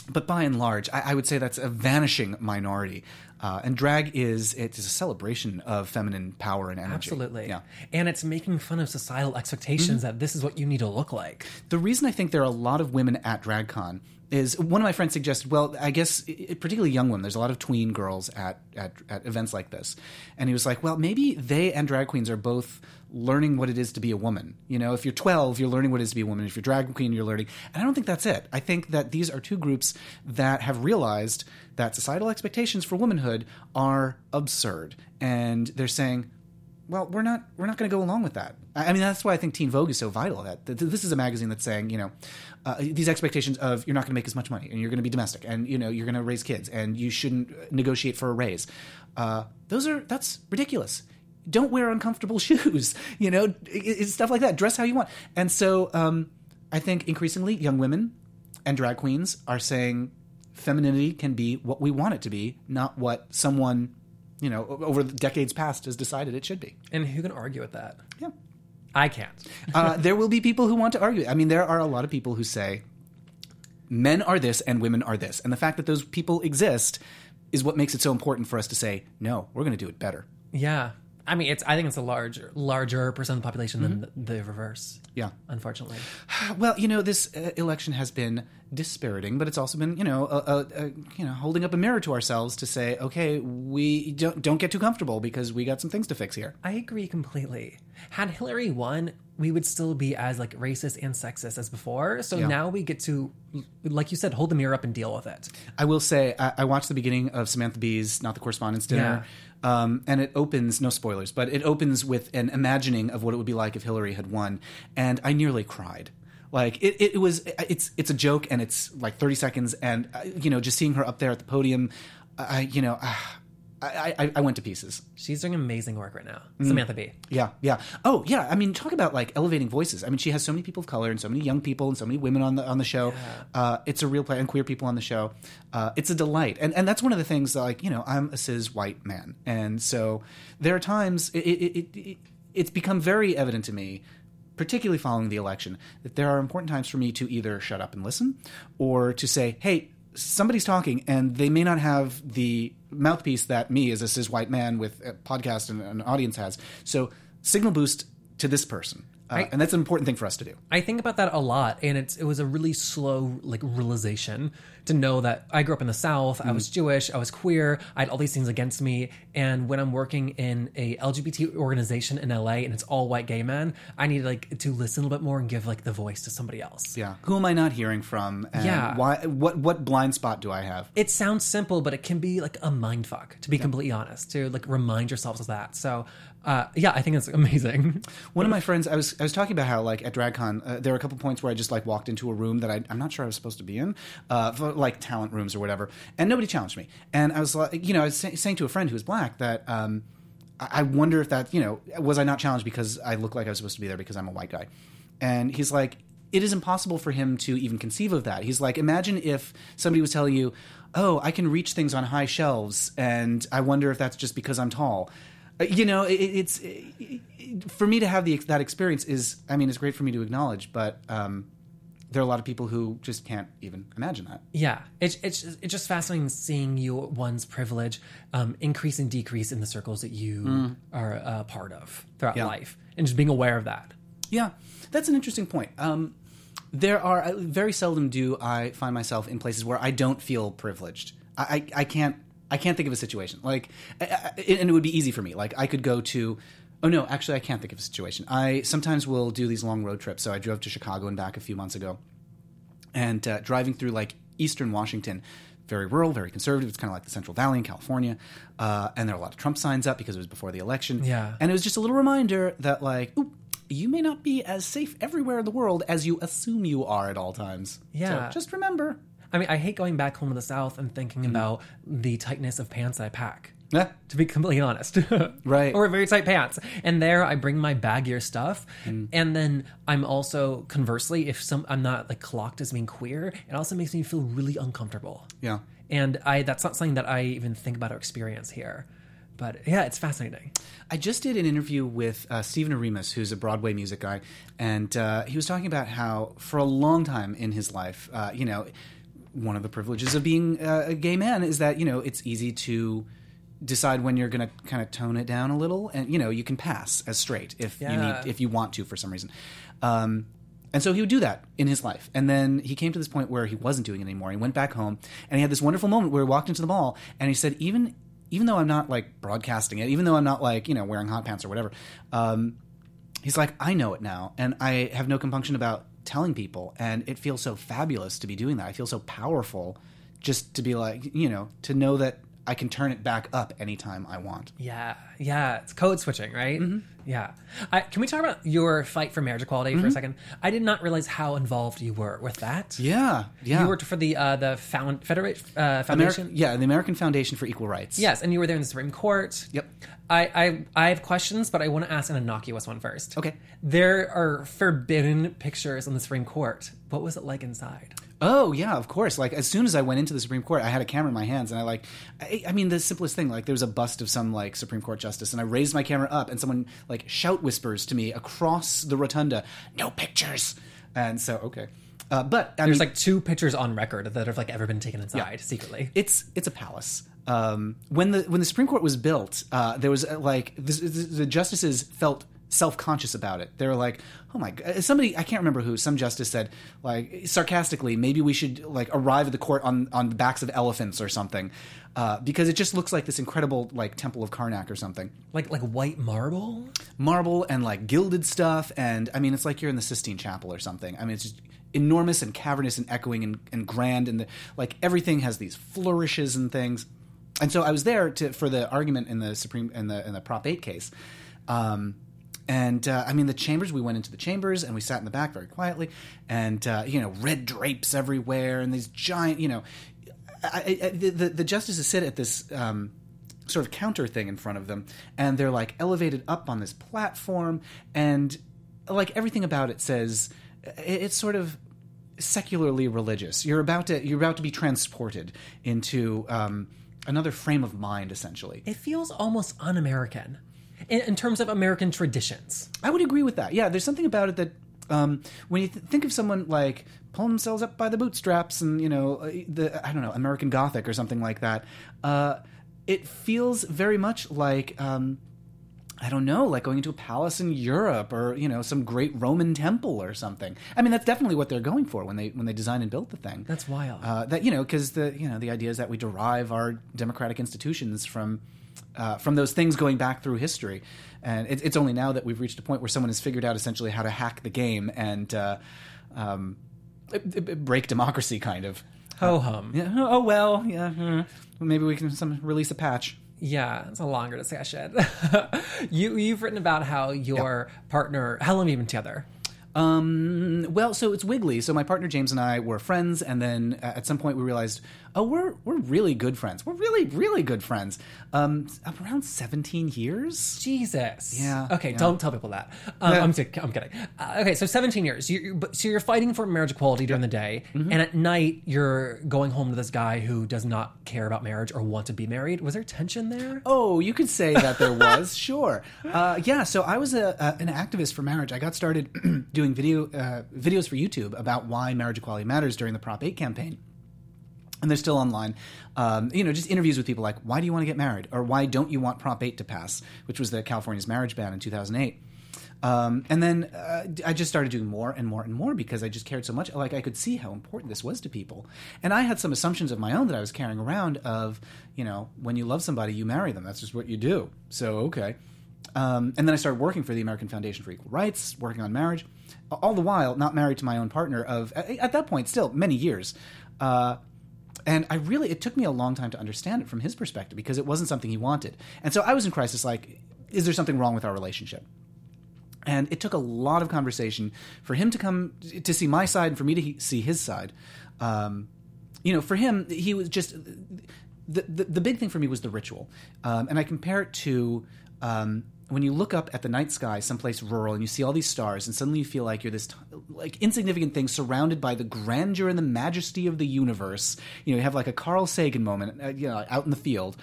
[SPEAKER 2] but by and large, I, I would say that's a vanishing minority. Uh, and drag is it is a celebration of feminine power and energy.
[SPEAKER 1] Absolutely.
[SPEAKER 2] Yeah.
[SPEAKER 1] And it's making fun of societal expectations that this is what you need to look like.
[SPEAKER 2] The reason I think there are a lot of women at DragCon is one of my friends suggested. Well, I guess i- particularly young women. There's a lot of tween girls at, at at events like this, and he was like, well, maybe they and drag queens are both learning what it is to be a woman. You know, if you're 12, you're learning what it is to be a woman. If you're drag queen, you're learning. And I don't think that's it. I think that these are two groups that have realized that societal expectations for womanhood are absurd, and they're saying, well, we're not we're not going to go along with that. I mean, that's why I think Teen Vogue is so vital. That this is a magazine that's saying, you know, uh, these expectations of you're not going to make as much money, and you're going to be domestic, and you know you're going to raise kids, and you shouldn't negotiate for a raise. Uh, those are that's ridiculous. Don't wear uncomfortable shoes. You know, it's stuff like that. Dress how you want. And so, um, I think increasingly young women and drag queens are saying femininity can be what we want it to be, not what someone you know over the decades past has decided it should be.
[SPEAKER 1] And who can argue with that?
[SPEAKER 2] Yeah.
[SPEAKER 1] I can't.
[SPEAKER 2] Uh, there will be people who want to argue. I mean, there are a lot of people who say men are this and women are this. And the fact that those people exist is what makes it so important for us to say, no, we're going to do it better.
[SPEAKER 1] Yeah. I mean, it's. I think it's a larger, larger percent of the population than the, the reverse.
[SPEAKER 2] Yeah.
[SPEAKER 1] Unfortunately.
[SPEAKER 2] Well, you know, this uh, election has been dispiriting, but it's also been, you know, uh, uh, uh, you know, holding up a mirror to ourselves to say, okay, we don't don't get too comfortable because we got some things to fix here.
[SPEAKER 1] I agree completely. Had Hillary won, we would still be as like racist and sexist as before. So
[SPEAKER 2] Yeah.
[SPEAKER 1] now we get to, like you said, hold the mirror up and deal with it.
[SPEAKER 2] I will say, I, I watched the beginning of Samantha Bee's Not the Correspondence Dinner, um, and it opens, no spoilers, but it opens with an imagining of what it would be like if Hillary had won, and I nearly cried. Like it, it was, it's it's a joke, and it's like thirty seconds, and uh, you know, just seeing her up there at the podium, I, you know, I, I, I went to pieces.
[SPEAKER 1] She's doing amazing work right now,
[SPEAKER 2] Mm.
[SPEAKER 1] Samantha Bee.
[SPEAKER 2] Yeah, yeah. Oh, yeah. I mean, talk about like elevating voices. I mean, she has so many people of color and so many young people and so many women on the on the show. Uh, it's a real play and queer people on the show. Uh, it's a delight, and and that's one of the things. that, Like you know, I'm a cis white man, and so there are times it, it, it, it it's become very evident to me. Particularly following the election, that there are important times for me to either shut up and listen, or to say, "Hey, somebody's talking and they may not have the mouthpiece that me as a cis white man with a podcast and an audience has. So signal boost to this person. Uh,
[SPEAKER 1] I-
[SPEAKER 2] and that's an important thing for us to do.
[SPEAKER 1] I think about that a lot, and it's it was a really slow like realization to know that I grew up in the South. I was Jewish. I was queer. I had all these things against me, and when I'm working in a LGBT organization in LA and it's all white gay men, I need like to listen a little bit more and give like the voice to somebody else.
[SPEAKER 2] Yeah, who am I not hearing from? And
[SPEAKER 1] Yeah.
[SPEAKER 2] why? What what blind spot do I have?
[SPEAKER 1] It sounds simple, but it can be like a mind fuck. To be completely honest, to like remind yourselves of that. So, uh, yeah, I think it's amazing.
[SPEAKER 2] One of my friends, I was I was talking about how like at DragCon, uh, there were a couple points where I just like walked into a room that I, I'm not sure I was supposed to be in, uh, for, like talent rooms or whatever, and nobody challenged me. And I was like, you know, I was say, saying to a friend who was black that um, I wonder if that, you know, was I not challenged because I look like I was supposed to be there because I'm a white guy? And he's like, it is impossible for him to even conceive of that. He's like, imagine if somebody was telling you, oh, I can reach things on high shelves, and I wonder if that's just because I'm tall. Uh, You know, it, it's it, for me to have the that experience is, I mean, it's great for me to acknowledge, but um, there are a lot of people who just can't even imagine that.
[SPEAKER 1] Yeah, it's it's it's just fascinating seeing you one's privilege um, increase and decrease in the circles that you are a part of throughout
[SPEAKER 2] Yeah.
[SPEAKER 1] life, and just being aware of that.
[SPEAKER 2] Yeah, that's an interesting point. Um, there are very seldom do I find myself in places where I don't feel privileged. I, I, I can't I can't think of a situation like, I, I, and it would be easy for me. Like I could go to. Oh no, actually, I can't think of a situation. I sometimes will do these long road trips. So I drove to Chicago and back a few months ago, and uh, driving through like eastern Washington, very rural, very conservative. It's kind of like the Central Valley in California, uh, and there are a lot of Trump signs up because it was before the election.
[SPEAKER 1] Yeah.
[SPEAKER 2] and it was just a little reminder that like, ooh, you may not be as safe everywhere in the world as you assume you are at all times.
[SPEAKER 1] Yeah.
[SPEAKER 2] so just remember.
[SPEAKER 1] I mean, I hate going back home to the South and thinking
[SPEAKER 2] Mm-hmm.
[SPEAKER 1] about the tightness of pants I pack.
[SPEAKER 2] Yeah.
[SPEAKER 1] To be completely honest,
[SPEAKER 2] Right.
[SPEAKER 1] or very tight pants, and there I bring my baggier stuff,
[SPEAKER 2] Mm.
[SPEAKER 1] and then I'm also conversely, if some I'm not like clocked as being queer, it also makes me feel really uncomfortable.
[SPEAKER 2] Yeah.
[SPEAKER 1] and I that's not something that I even think about or experience here. But yeah, it's fascinating.
[SPEAKER 2] I just did an interview with uh, Stephen Oremus, who's a Broadway music guy, and uh, he was talking about how for a long time in his life, uh, you know, one of the privileges of being uh, a gay man is that you know it's easy to decide when you're going to kind of tone it down a little, and you know you can pass as straight if you need if you want to for some reason. Um, and so he would do that in his life. And then he came to this point where he wasn't doing it anymore. He went back home and he had this wonderful moment where he walked into the mall and he said, even even though I'm not like broadcasting it, even though I'm not like, you know, wearing hot pants or whatever, um, he's like, I know it now. And I have no compunction about telling people. And it feels so fabulous to be doing that. I feel so powerful just to be like, you know, to know that I can turn it back up anytime I want.
[SPEAKER 1] Yeah, yeah, it's code switching, right?
[SPEAKER 2] Mm-hmm.
[SPEAKER 1] Yeah. I, can we talk about your fight for marriage equality
[SPEAKER 2] Mm-hmm.
[SPEAKER 1] for a second? I did not realize how involved you were with that.
[SPEAKER 2] Yeah. Yeah.
[SPEAKER 1] You worked for the uh, the found, Federate uh, Foundation.
[SPEAKER 2] American, yeah, the American Foundation for Equal Rights.
[SPEAKER 1] Yes, and you were there in the Supreme Court.
[SPEAKER 2] Yep.
[SPEAKER 1] I, I I have questions, but I want to ask an innocuous one first.
[SPEAKER 2] Okay.
[SPEAKER 1] There are forbidden pictures on the Supreme Court. What was it like inside?
[SPEAKER 2] Oh yeah, of course. Like as soon as I went into the Supreme Court, I had a camera in my hands, and I like, I, I mean, the simplest thing. Like there was a bust of some like Supreme Court justice, and I raised my camera up, and someone like shout whispers to me across the rotunda, "No pictures." And so okay, uh, but I
[SPEAKER 1] There's
[SPEAKER 2] mean,
[SPEAKER 1] like two pictures on record that have like ever been taken inside secretly.
[SPEAKER 2] it's it's a palace. Um, when the when the Supreme Court was built, uh, there was uh, like this, this- the justices felt self conscious about it. They're like, "Oh my god!" Somebody I can't remember who. Some justice said like sarcastically, "Maybe we should like arrive at the court on on the backs of elephants or something." Uh, because it just looks like this incredible like temple of Karnak or something,
[SPEAKER 1] Like like white marble.
[SPEAKER 2] marble and like gilded stuff, and I mean it's like you're in the Sistine Chapel or something. I mean it's just enormous and cavernous and echoing and, and grand, and the, like everything has these flourishes and things. And so I was there to for the argument in the Supreme in the in the Prop Eight case. Um, and uh, I mean, the chambers. We went into the chambers and we sat in the back very quietly, and uh, you know, red drapes everywhere, and these giant, you know, I, I, the, the the justices sit at this um, sort of counter thing in front of them, and they're like elevated up on this platform, and like everything about it says it- it's sort of secularly religious. You're about to you're about to be transported into um, another frame of mind, essentially.
[SPEAKER 1] It feels almost un-American in, in terms of American traditions.
[SPEAKER 2] I would agree with that. Yeah, there's something about it that um, when you th- think of someone like pulling themselves up by the bootstraps and you know uh, the I don't know American Gothic or something like that, uh, it feels very much like. Um, I don't know, like going into a palace in Europe or you know some great Roman temple or something. I mean, that's definitely what they're going for when they when they design and build the thing.
[SPEAKER 1] That's wild.
[SPEAKER 2] Uh, that you know, because the you know the idea is that we derive our democratic institutions from uh, from those things going back through history, and it, it's only now that we've reached a point where someone has figured out essentially how to hack the game and uh, um, it- it- break democracy, kind of.
[SPEAKER 1] Ho hum.
[SPEAKER 2] Yeah. Oh well. Yeah. hmm. Maybe we can some release a patch.
[SPEAKER 1] Yeah, it's a longer discussion. you you've written about how your partner. How long have you been together?
[SPEAKER 2] Um, well, so it's Wiggly. So my partner James and I were friends, and then uh, at some point we realized, oh, we're we're really good friends. We're really really good friends. Um, around seventeen years.
[SPEAKER 1] Jesus.
[SPEAKER 2] Yeah,
[SPEAKER 1] Okay,
[SPEAKER 2] yeah.
[SPEAKER 1] don't tell people that. Um,
[SPEAKER 2] Yeah.
[SPEAKER 1] I'm, kidding- I'm kidding. Uh, okay, so 17 years. You, so you're fighting for marriage equality during the day,
[SPEAKER 2] Mm-hmm.
[SPEAKER 1] and at night you're going home to this guy who does not care about marriage or want to be married. Was there tension there?
[SPEAKER 2] Oh, you could say that there was, sure. Uh, yeah, so I was a, a, an activist for marriage. I got started doing video uh, videos for YouTube about why marriage equality matters during the Prop 8 campaign. And they're still online. Um, you know, just interviews with people like, why do you want to get married? Or why don't you want Prop 8 to pass, which was the California's marriage ban in 2008. Um, and then uh, I just started doing more and more and more because I just cared so much. Like I could see how important this was to people, and I had some assumptions of my own that I was carrying around. Of you know, when you love somebody, you marry them. That's just what you do. So okay. Um, and then I started working for the American Foundation for Equal Rights, working on marriage, all the while not married to my own partner of at that point still many years. Uh, and I really, it took me a long time to understand it from his perspective because it wasn't something he wanted. And so I was in crisis like, is there something wrong with our relationship? And it took a lot of conversation for him to come to see my side and for me to he- see his side. Um, you know, for him, he was just the, the the big thing for me was the ritual, um, and I compare it to um, when you look up at the night sky, someplace rural, and you see all these stars, and suddenly you feel like you're this t- like insignificant thing surrounded by the grandeur and the majesty of the universe. You know, you have like a Carl Sagan moment, uh, you know, out in the field.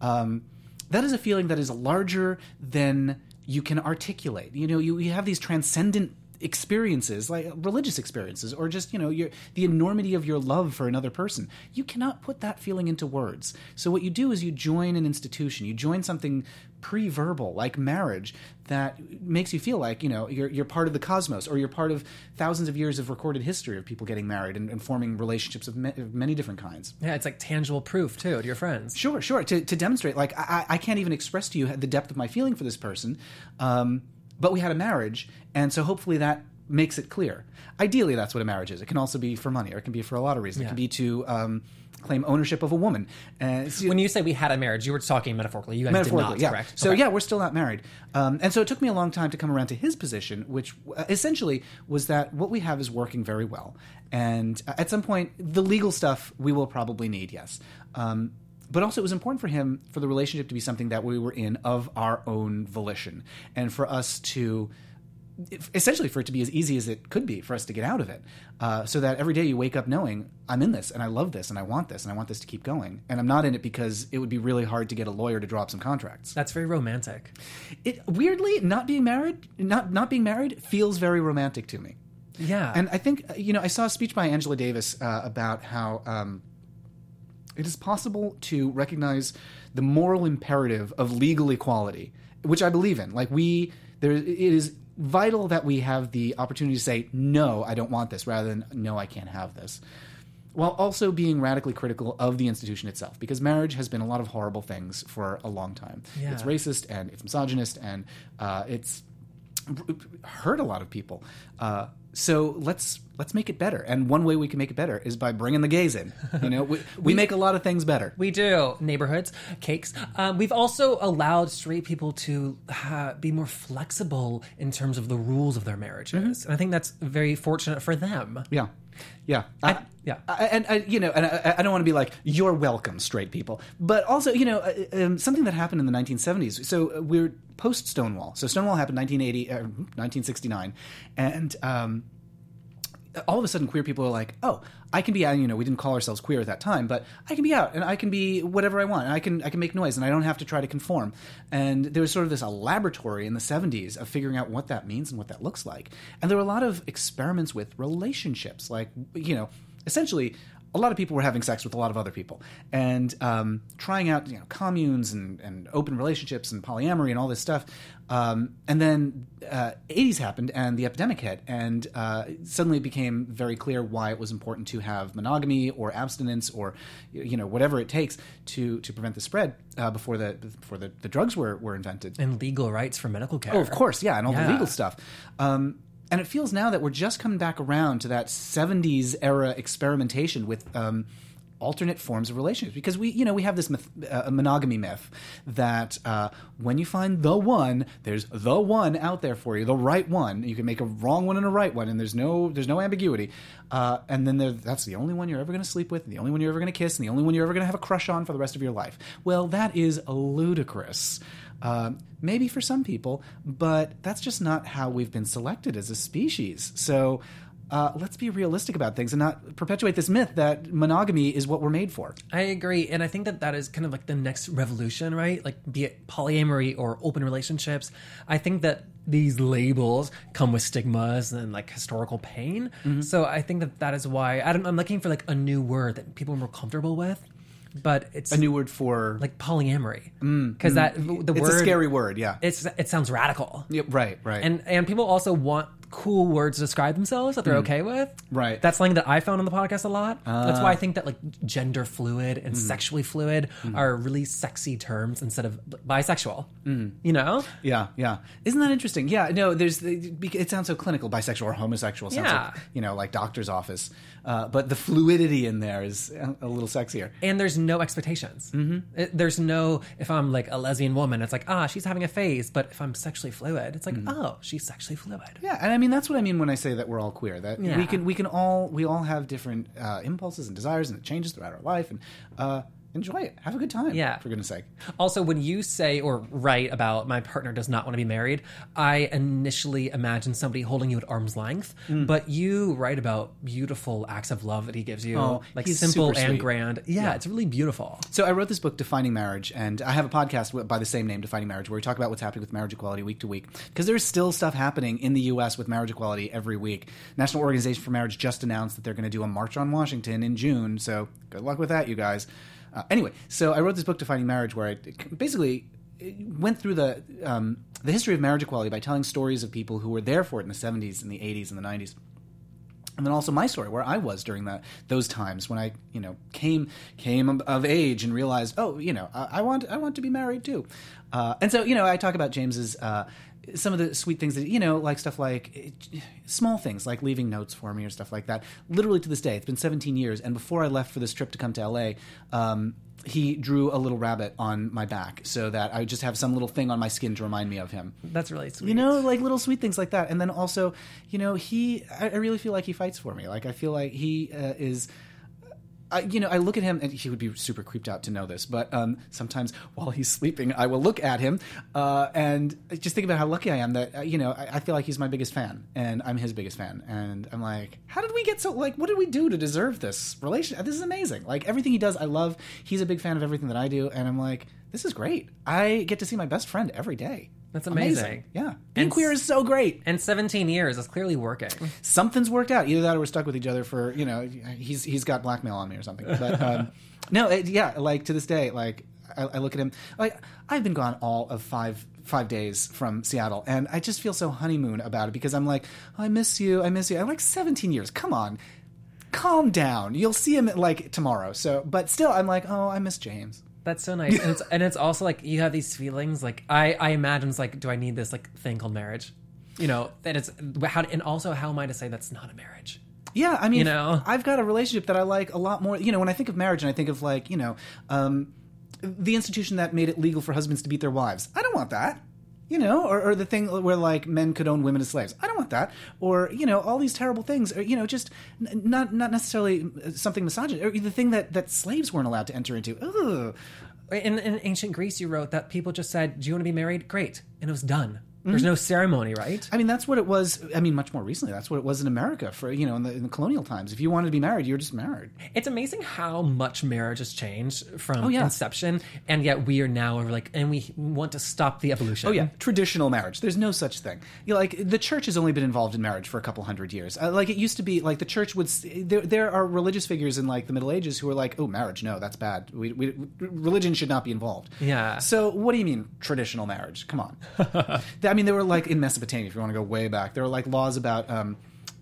[SPEAKER 2] Um, that is a feeling that is larger than you can articulate. You know, you, you have these transcendent experiences like religious experiences or just you know your the enormity of your love for another person you cannot put that feeling into words so what you do is you join an institution you join something pre-verbal like marriage that makes you feel like you know you're, you're part of the cosmos or you're part of thousands of years of recorded history of people getting married and, and forming relationships of, ma- of many different kinds
[SPEAKER 1] Yeah, it's like tangible proof too to your friends.
[SPEAKER 2] Sure, sure. To, to demonstrate, like I, I can't even express to you the depth of my feeling for this person, um, but we had a marriage, and so hopefully that makes it clear. Ideally, that's what a marriage is. It can also be for money, or it can be for a lot of reasons. It can be to um, claim ownership of a woman. Uh, so-
[SPEAKER 1] When you say we had a marriage, you were talking metaphorically. You guys did
[SPEAKER 2] metaphorically,
[SPEAKER 1] not,
[SPEAKER 2] yeah.
[SPEAKER 1] correct?
[SPEAKER 2] So
[SPEAKER 1] Okay.
[SPEAKER 2] yeah, we're still not married, um, and so it took me a long time to come around to his position, which uh, essentially was that what we have is working very well, and uh, at some point, the legal stuff we will probably need, yes. Um, but also, it was important for him for the relationship to be something that we were in of our own volition, and for us to essentially for it to be as easy as it could be for us to get out of it uh, so that every day you wake up knowing i'm in this and i love this and i want this and i want this to keep going and i'm not in it because it would be really hard to get a lawyer to draw up some contracts
[SPEAKER 1] That's very romantic.
[SPEAKER 2] it weirdly not being married not not being married feels very romantic to me
[SPEAKER 1] Yeah.
[SPEAKER 2] and i think uh, you know i saw a speech by angela davis uh, about how um, it is possible to recognize the moral imperative of legal equality, which I believe in. Like we, there, it is vital that we have the opportunity to say no, I don't want this, rather than no, I can't have this, while also being radically critical of the institution itself, because marriage has been a lot of horrible things for a long time.
[SPEAKER 1] Yeah.
[SPEAKER 2] It's racist and it's misogynist and uh, it's hurt a lot of people. Uh, so let's let's make it better. And one way we can make it better is by bringing the gays in. You know, we, we make a lot of things better.
[SPEAKER 1] We do neighborhoods, cakes. Um, we've also allowed straight people to uh, be more flexible in terms of the rules of their marriages, and I think that's very fortunate for them.
[SPEAKER 2] Yeah, yeah, I,
[SPEAKER 1] yeah.
[SPEAKER 2] I, and I, you know, and I, I don't want to be like you're welcome, straight people, but also, you know, uh, um, something that happened in the 1970s. So uh, we're post Stonewall. So Stonewall happened 1980, uh, 1969, and. Um, all of a sudden queer people are like oh i can be out you know we didn't call ourselves queer at that time but i can be out and i can be whatever i want i can i can make noise and i don't have to try to conform. And there was sort of this a laboratory in the 70s of figuring out what that means and what that looks like. And there were a lot of experiments with relationships like you know essentially a lot of people were having sex with a lot of other people and um, trying out you know communes and, and open relationships and polyamory and all this stuff. Um, and then uh, 80s happened and the epidemic hit, and uh, suddenly it became very clear why it was important to have monogamy or abstinence or you know whatever it takes to to prevent the spread uh, before the before the, the drugs were, were invented.
[SPEAKER 1] And legal rights for medical care.
[SPEAKER 2] Oh, of course, yeah, and all
[SPEAKER 1] Yeah.
[SPEAKER 2] the legal stuff. Um, and it feels now that we're just coming back around to that '70s era experimentation with um, alternate forms of relationships because we, you know, we have this myth, uh, monogamy myth that uh, when you find the one, there's the one out there for you, the right one. You can make a wrong one and a right one, and there's no there's no ambiguity. Uh, and then there, that's the only one you're ever going to sleep with, and the only one you're ever going to kiss, and the only one you're ever going to have a crush on for the rest of your life. Well, that is ludicrous. Um, maybe for some people, but that's just not how we've been selected as a species. So uh, let's be realistic about things and not perpetuate this myth that monogamy is what we're made for.
[SPEAKER 1] I agree, and I think that that is kind of like the next revolution, right? Like, be it polyamory or open relationships. I think that these labels come with stigmas and like historical pain. So I think that that is why I don't, I'm looking for like a new word that people are more comfortable with. But it's
[SPEAKER 2] A new word for
[SPEAKER 1] like polyamory mm, because mm. that the
[SPEAKER 2] it's
[SPEAKER 1] word
[SPEAKER 2] a scary word. Yeah.
[SPEAKER 1] It's it sounds radical.
[SPEAKER 2] Yeah, right. Right.
[SPEAKER 1] And and people also want cool words to describe themselves that they're okay with.
[SPEAKER 2] Hmm. Right. Ah.
[SPEAKER 1] That's something that I found on the podcast a lot. That's why I think that like gender fluid and
[SPEAKER 2] Hmm.
[SPEAKER 1] sexually fluid are really sexy terms instead of bisexual.
[SPEAKER 2] Hmm.
[SPEAKER 1] You know?
[SPEAKER 2] Yeah, yeah. Isn't that interesting? Yeah, no, there's it sounds so clinical, bisexual or homosexual. Sounds
[SPEAKER 1] Yeah.
[SPEAKER 2] like, you know, like doctor's office. Uh, but the fluidity in there is a, a little sexier.
[SPEAKER 1] And there's no expectations. Mm-hmm. there's no if I'm like a lesbian woman, it's like ah she's having a phase. But if I'm sexually fluid, it's like
[SPEAKER 2] Hmm.
[SPEAKER 1] oh she's sexually fluid.
[SPEAKER 2] Yeah, and I mean that's what I mean when I say that we're all queer. That we can we can all we all have different uh, impulses and desires, and it changes throughout our life. And uh, enjoy it, have a good time.
[SPEAKER 1] Yeah.
[SPEAKER 2] for goodness sake.
[SPEAKER 1] Also, when you say or write about my partner does not want to be married, I initially imagine somebody holding you at arm's length.
[SPEAKER 2] Mm.
[SPEAKER 1] But you write about beautiful acts of love that he gives you,
[SPEAKER 2] Oh,
[SPEAKER 1] like
[SPEAKER 2] he's
[SPEAKER 1] simple and grand. Yeah, it's really beautiful.
[SPEAKER 2] So I wrote this book, Defining Marriage, and I have a podcast by the same name, Defining Marriage, where we talk about what's happening with marriage equality week to week. Because there's still stuff happening in the U.S. with marriage equality every week. National Organization for Marriage just announced that they're going to do a march on Washington in June. So good luck with that, you guys. Uh, anyway, so I wrote this book, Defining Marriage, where I basically went through the um, the history of marriage equality by telling stories of people who were there for it in the 70s and the 80s and the 90s and then also my story where I was during that those times when I you know came came of- age and realized oh you know I, I want I want to be married too, uh, and so you know I talk about James's. Uh, some of the sweet things that you know, like stuff like eh, small things, like leaving notes for me or stuff like that. Literally to this day, it's been 17 years, and before I left for this trip to come to LA, um, he drew a little rabbit on my back so that I would just have some little thing on my skin to remind me of him.
[SPEAKER 1] That's really sweet.
[SPEAKER 2] You know, like little sweet things like that. And then also, you know, he, I, I really feel like he fights for me. Like, I feel like he uh, is. I, you know, I look at him, and he would be super creeped out to know this, but um, sometimes while he's sleeping, I will look at him uh, and just think about how lucky I am that, uh, you know, I, I feel like he's my biggest fan, and I'm his biggest fan. And I'm like, how did we get so, like, what did we do to deserve this relation? This is amazing. Like, everything he does, I love. He's a big fan of everything that I do, and I'm like, this is great. I get to see my best friend every day.
[SPEAKER 1] That's amazing.
[SPEAKER 2] Yeah. Being
[SPEAKER 1] And
[SPEAKER 2] queer is so great.
[SPEAKER 1] And 17 years is clearly working.
[SPEAKER 2] Something's worked out. Either that or we're stuck with each other for, you know, he's he's got blackmail on me or something. But um, no, it, yeah, like to this day, like I, I look at him, like I've been gone all of five five days from Seattle, and I just feel so honeymoon about it because I'm like, I miss you, I miss you. I'm like 17 years. Come on. Calm down. You'll see him like tomorrow. So, but still, I'm like, oh, I miss James.
[SPEAKER 1] That's so nice. And it's, and it's also like you have these feelings. Like I, I imagine it's like, do I need this like thing called marriage? You know, that it's how, and also how am I to say that's not a marriage?
[SPEAKER 2] Yeah, I mean,
[SPEAKER 1] You know?
[SPEAKER 2] I've got a relationship that I like a lot more. You know, when I think of marriage and I think of like, you know, um, the institution that made it legal for husbands to beat their wives. I don't want that. You know, or, or the thing where like men could own women as slaves. I don't want that. Or you know, all these terrible things. Or you know, just n- not not necessarily uh, something misogynist. Or the thing that that slaves weren't allowed to enter into. Ugh.
[SPEAKER 1] In, in ancient Greece, you wrote that people just said, "Do you want to be married?" Great, and it was done. There's no ceremony, right?
[SPEAKER 2] I mean, that's what it was. I mean, much more recently, that's what it was in America for you know in the, in the colonial times. If you wanted to be married, you were just married.
[SPEAKER 1] It's amazing how much marriage has changed from
[SPEAKER 2] Oh, yeah.
[SPEAKER 1] inception, and yet we are now we're like, and we want to stop the evolution.
[SPEAKER 2] Oh yeah, traditional marriage. There's no such thing. You know, like the church has only been involved in marriage for a couple hundred years. Uh, like it used to be. Like the church would. s- There, there are religious figures in like the Middle Ages who are like, "Oh, marriage, no, that's bad. We, we, religion should not be involved."
[SPEAKER 1] Yeah.
[SPEAKER 2] So what do you mean traditional marriage? Come on. I mean, there were like in Mesopotamia, if you want to go way back, there were like laws about. Um,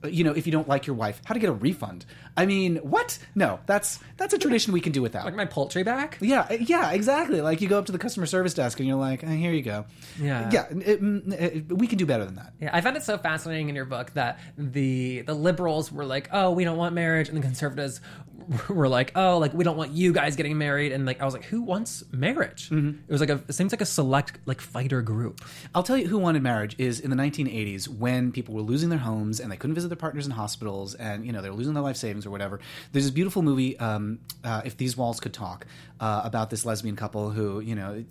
[SPEAKER 2] you know, if you don't like your wife, how to get a refund. I mean, what? No, that's that's a tradition we can do without.
[SPEAKER 1] like my poultry back.
[SPEAKER 2] Yeah, yeah, exactly. Like you go up to the customer service desk and you're like, "Eh, "Here you go."
[SPEAKER 1] Yeah.
[SPEAKER 2] yeah. it- it- we can do better than that.
[SPEAKER 1] Yeah, I found it so fascinating in your book that the the liberals were like, "Oh, we don't want marriage," and the conservatives were like, "Oh, like we don't want you guys getting married." And like I was like, "Who wants marriage?"
[SPEAKER 2] Mm-hmm.
[SPEAKER 1] It was like a it seems like a select like fighter group.
[SPEAKER 2] I'll tell you who wanted marriage is in the 1980s when people were losing their homes and they couldn't visit their partners in hospitals and you know they're losing their life savings or whatever. There's this beautiful movie, um, uh, If These Walls Could Talk, uh, about this lesbian couple who you know,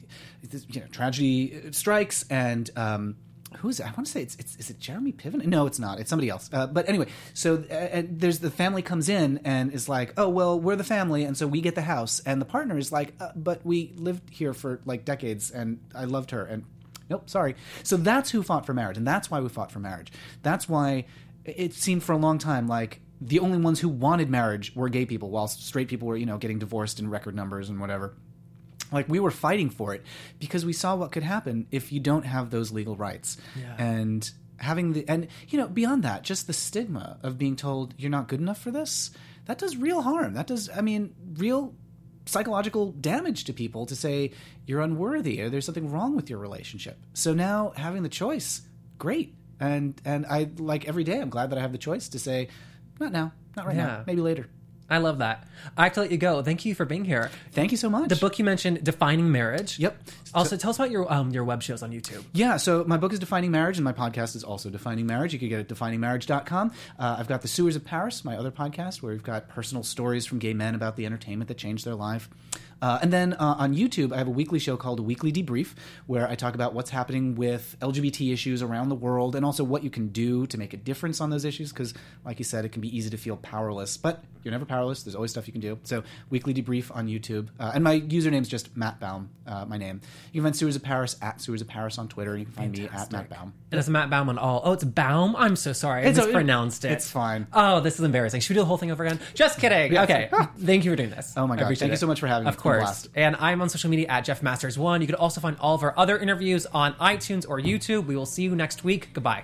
[SPEAKER 2] you know, tragedy strikes and. Um, who is it? I want to say it's, it's is it Jeremy Piven? No, it's not. It's somebody else. Uh, but anyway, so uh, and there's the family comes in and is like, oh well, we're the family, and so we get the house, and the partner is like, uh, but we lived here for like decades, and I loved her, and nope, sorry. So that's who fought for marriage, and that's why we fought for marriage. That's why it seemed for a long time like the only ones who wanted marriage were gay people, while straight people were you know getting divorced in record numbers and whatever like we were fighting for it because we saw what could happen if you don't have those legal rights.
[SPEAKER 1] Yeah.
[SPEAKER 2] and having the and you know beyond that just the stigma of being told you're not good enough for this that does real harm. That does i mean real psychological damage to people to say you're unworthy or there's something wrong with your relationship. So now having the choice great. And and i like every day i'm glad that i have the choice to say not now not right
[SPEAKER 1] Yeah.
[SPEAKER 2] now maybe later
[SPEAKER 1] I love that. I have to let you go. Thank you for being here.
[SPEAKER 2] thank you so much
[SPEAKER 1] The book you mentioned, Defining Marriage.
[SPEAKER 2] Yep.
[SPEAKER 1] Also, tell us about your um, your web shows on YouTube.
[SPEAKER 2] Yeah, so my book is Defining Marriage, and my podcast is also Defining Marriage. You can get it at definingmarriage.com. Uh, I've got The Sewers of Paris, my other podcast, where we've got personal stories from gay men about the entertainment that changed their life. Uh, and then uh, on YouTube, I have a weekly show called Weekly Debrief, where I talk about what's happening with LGBT issues around the world and also what you can do to make a difference on those issues. Because, like you said, it can be easy to feel powerless, but you're never powerless. There's always stuff you can do. So, Weekly Debrief on YouTube. Uh, and my username is just Matt Baume, uh, my name. You can find Sewers of Paris at Sewers of Paris on Twitter. and You can find me at Matt Baume.
[SPEAKER 1] And it's Matt Baume on all. Oh, it's Baume. I'm so sorry. I
[SPEAKER 2] It's
[SPEAKER 1] mispronounced it.
[SPEAKER 2] it's fine.
[SPEAKER 1] Oh, this is embarrassing. Should we do the whole thing over again? Just kidding.
[SPEAKER 2] Yes.
[SPEAKER 1] Okay. Thank you for doing this.
[SPEAKER 2] Oh my
[SPEAKER 1] appreciate
[SPEAKER 2] Thank you so much for having me.
[SPEAKER 1] Of
[SPEAKER 2] It's been a
[SPEAKER 1] course. And I'm on social media at Jeff Masters One. You can also find all of our other interviews on iTunes or YouTube. We will see you next week. Goodbye.